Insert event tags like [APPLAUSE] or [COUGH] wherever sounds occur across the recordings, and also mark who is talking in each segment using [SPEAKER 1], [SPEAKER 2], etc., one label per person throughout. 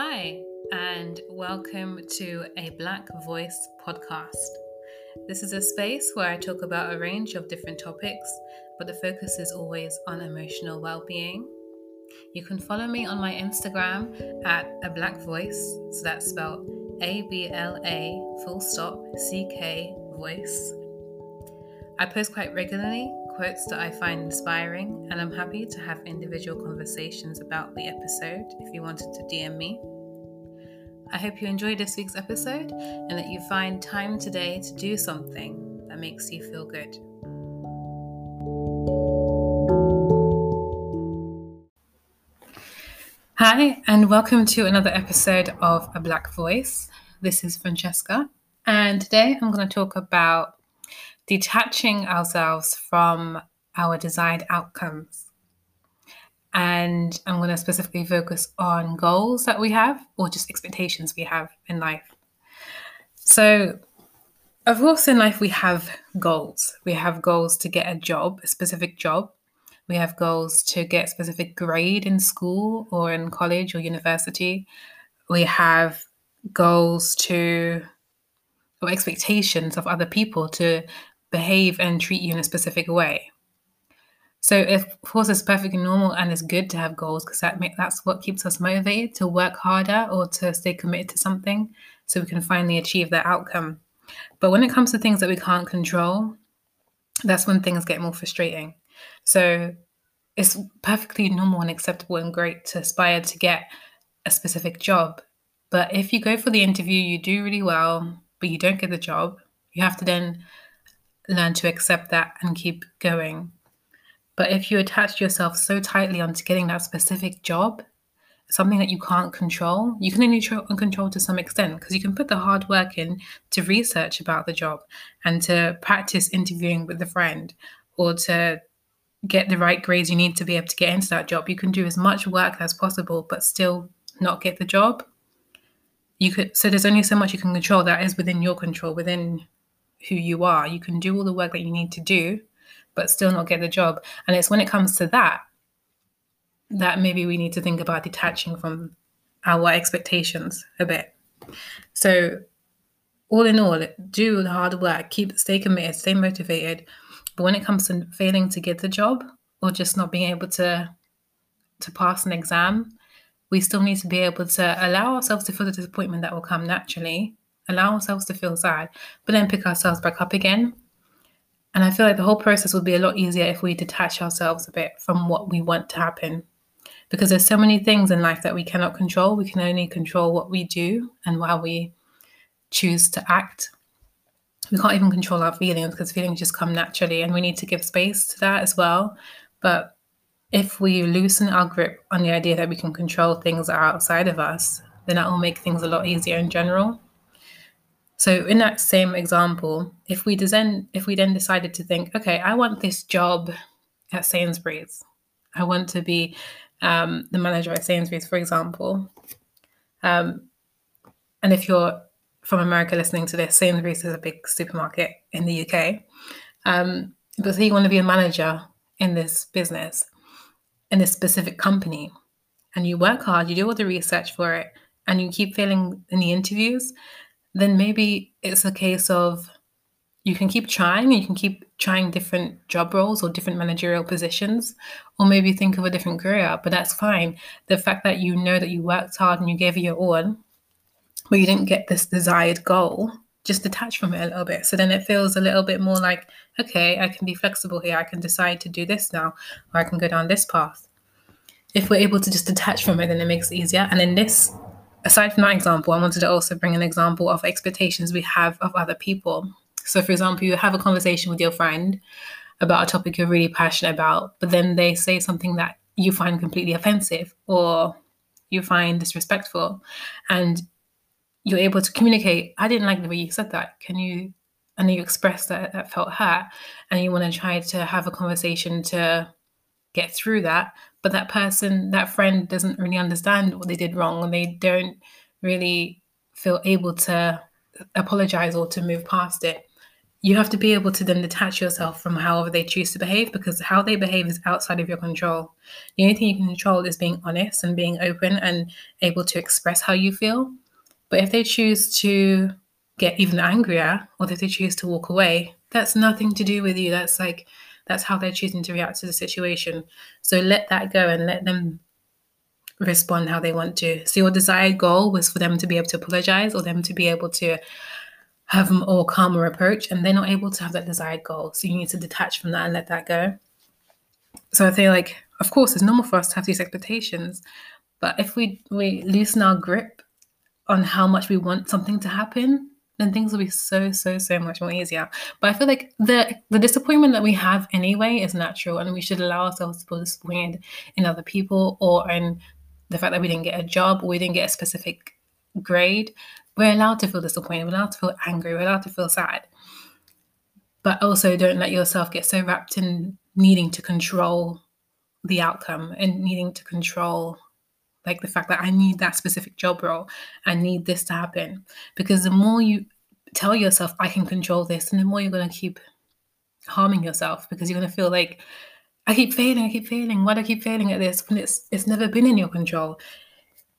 [SPEAKER 1] Hi, and welcome to a Black Voice podcast. This is a space where I talk about a range of different topics, but the focus is always on emotional well being. You can follow me on my Instagram at a black voice, so that's spelled A B L A full stop C K voice. I post quite regularly quotes that I find inspiring, and I'm happy to have individual conversations about the episode if you wanted to DM me. I hope you enjoyed this week's episode and that you find time today to do something that makes you feel good. Hi, and welcome to another episode of A Black Voice. This is Francesca, and today I'm going to talk about detaching ourselves from our desired outcomes. And I'm going to specifically focus on goals that we have or just expectations we have in life. So, of course, in life, we have goals. We have goals to get a job, a specific job. We have goals to get a specific grade in school or in college or university. We have goals to, or expectations of other people to behave and treat you in a specific way. So, of course, it's perfectly normal and it's good to have goals because that make, that's what keeps us motivated to work harder or to stay committed to something so we can finally achieve that outcome. But when it comes to things that we can't control, that's when things get more frustrating. So, it's perfectly normal and acceptable and great to aspire to get a specific job. But if you go for the interview, you do really well, but you don't get the job, you have to then learn to accept that and keep going. But if you attach yourself so tightly onto getting that specific job, something that you can't control, you can only control to some extent because you can put the hard work in to research about the job and to practice interviewing with a friend or to get the right grades you need to be able to get into that job. You can do as much work as possible, but still not get the job. You could so there's only so much you can control that is within your control, within who you are. You can do all the work that you need to do, but still not get the job. And it's when it comes to that that maybe we need to think about detaching from our expectations a bit. So, all in all, do the hard work, keep stay committed, stay motivated. But when it comes to failing to get the job or just not being able to to pass an exam, we still need to be able to allow ourselves to feel the disappointment that will come naturally allow ourselves to feel sad, but then pick ourselves back up again. And I feel like the whole process would be a lot easier if we detach ourselves a bit from what we want to happen. Because there's so many things in life that we cannot control. We can only control what we do and how we choose to act. We can't even control our feelings because feelings just come naturally and we need to give space to that as well. But if we loosen our grip on the idea that we can control things that are outside of us, then that will make things a lot easier in general. So in that same example, if we then if we then decided to think, okay, I want this job at Sainsbury's, I want to be um, the manager at Sainsbury's, for example. Um, and if you're from America listening to this, Sainsbury's is a big supermarket in the UK. Um, but say you want to be a manager in this business, in this specific company, and you work hard, you do all the research for it, and you keep failing in the interviews, then maybe it's a case of you can keep trying, you can keep trying different job roles or different managerial positions, or maybe think of a different career, but that's fine. The fact that you know that you worked hard and you gave it your all, but you didn't get this desired goal, just detach from it a little bit. So then it feels a little bit more like, okay, I can be flexible here. I can decide to do this now, or I can go down this path. If we're able to just detach from it, then it makes it easier. And in this aside from that example, I wanted to also bring an example of expectations we have of other people. So, for example, you have a conversation with your friend about a topic you're really passionate about, but then they say something that you find completely offensive or you find disrespectful, and you're able to communicate. I didn't like the way you said that. Can you? And you express that that felt hurt, and you want to try to have a conversation to get through that but that person that friend doesn't really understand what they did wrong and they don't really feel able to apologize or to move past it you have to be able to then detach yourself from however they choose to behave because how they behave is outside of your control. The only thing you can control is being honest and being open and able to express how you feel. But if they choose to get even angrier or if they choose to walk away, that's nothing to do with you. That's like, that's how they're choosing to react to the situation. So let that go and let them respond how they want to. So your desired goal was for them to be able to apologize or them to be able to have a more calmer approach, and they're not able to have that desired goal. So you need to detach from that and let that go. So I feel like, of course, it's normal for us to have these expectations, but if we we loosen our grip on how much we want something to happen, then things will be so so so much more easier. But I feel like the the disappointment that we have anyway is natural, and we should allow ourselves to feel disappointed in other people or in the fact that we didn't get a job or we didn't get a specific grade we're allowed to feel disappointed, we're allowed to feel angry, we're allowed to feel sad. But also don't let yourself get so wrapped in needing to control the outcome and needing to control like the fact that I need that specific job role, I need this to happen. Because the more you tell yourself I can control this, and the more you're gonna keep harming yourself because you're gonna feel like I keep failing, I keep failing. Why do I keep failing at this when it's it's never been in your control?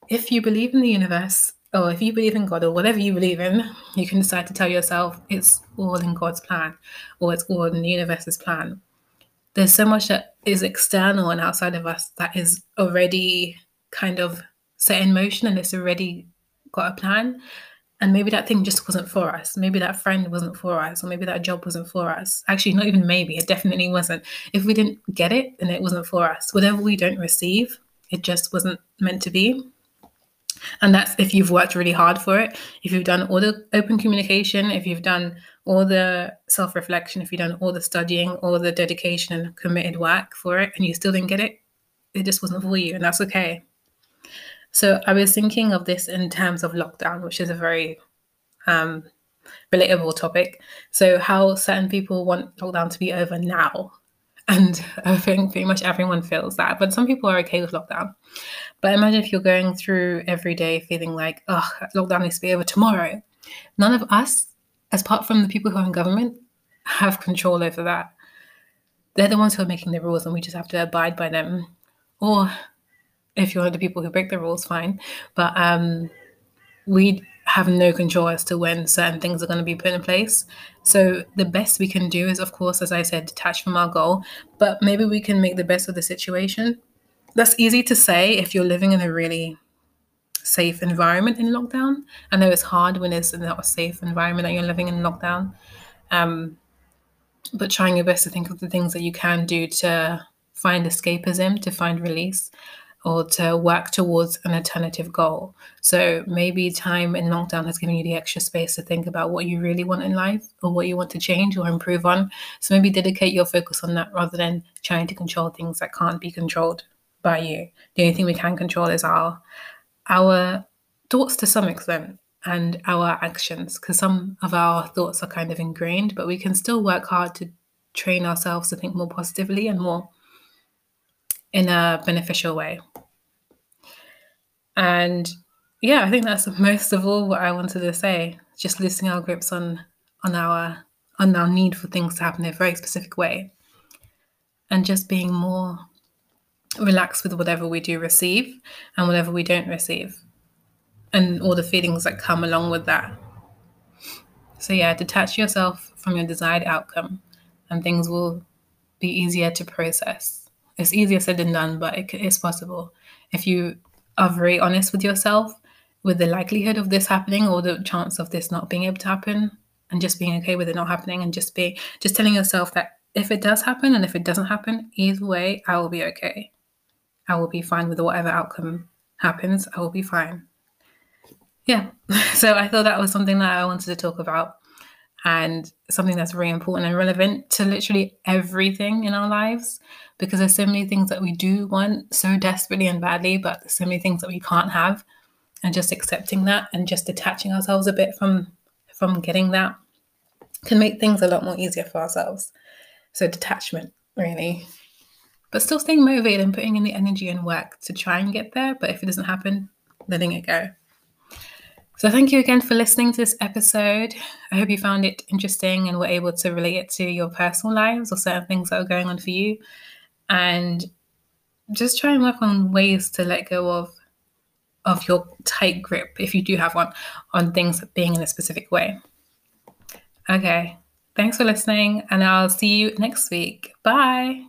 [SPEAKER 1] If you believe in the universe or if you believe in God or whatever you believe in, you can decide to tell yourself it's all in God's plan or it's all in the universe's plan. There's so much that is external and outside of us that is already kind of set in motion and it's already got a plan. And maybe that thing just wasn't for us. Maybe that friend wasn't for us, or maybe that job wasn't for us. Actually, not even maybe, it definitely wasn't. If we didn't get it, then it wasn't for us. Whatever we don't receive, it just wasn't meant to be. And that's if you've worked really hard for it, if you've done all the open communication, if you've done all the self reflection, if you've done all the studying, all the dedication and committed work for it, and you still didn't get it, it just wasn't for you, and that's okay. So I was thinking of this in terms of lockdown, which is a very um, relatable topic. So, how certain people want lockdown to be over now. [LAUGHS] And I think pretty much everyone feels that, but some people are okay with lockdown. But imagine if you're going through every day feeling like, oh, lockdown needs to be over tomorrow. None of us, as apart from the people who are in government, have control over that. They're the ones who are making the rules and we just have to abide by them. Or if you're one of the people who break the rules, fine. But um, we have no control as to when certain things are going to be put in place. So the best we can do is, of course, as I said, detach from our goal, but maybe we can make the best of the situation that's easy to say if you're living in a really safe environment in lockdown. I know it's hard when it's not a safe environment that you're living in lockdown. Um, but trying your best to think of the things that you can do to find escapism, to find release, or to work towards an alternative goal. So maybe time in lockdown has given you the extra space to think about what you really want in life or what you want to change or improve on. So maybe dedicate your focus on that rather than trying to control things that can't be controlled by you. The only thing we can control is our our thoughts to some extent and our actions because some of our thoughts are kind of ingrained, but we can still work hard to train ourselves to think more positively and more in a beneficial way. And yeah, I think that's most of all what I wanted to say. Just loosening our grips on on our on our need for things to happen in a very specific way. And just being more relaxed with whatever we do receive and whatever we don't receive and all the feelings that come along with that. So, yeah, detach yourself from your desired outcome and things will be easier to process. It's easier said than done, but it is possible. If you are very honest with yourself with the likelihood of this happening or the chance of this not being able to happen and just being okay with it not happening and just be just telling yourself that if it does happen and if it doesn't happen either way i will be okay I will be fine with whatever outcome happens. I will be fine. Yeah. [LAUGHS] So I thought that was something that I wanted to talk about and something that's very important and relevant to literally everything in our lives because there's so many things that we do want so desperately and badly, but there's so many things that we can't have. And just accepting that and just detaching ourselves a bit from from getting that can make things a lot more easier for ourselves. So detachment, really but still staying motivated and putting in the energy and work to try and get there. But if it doesn't happen, letting it go. So, thank you again for listening to this episode. I hope you found it interesting and were able to relate it to your personal lives or certain things that are going on for you. And just try and work on ways to let go of of your tight grip, if you do have one, on things being in a specific way. Okay, thanks for listening, and I'll see you next week. Bye.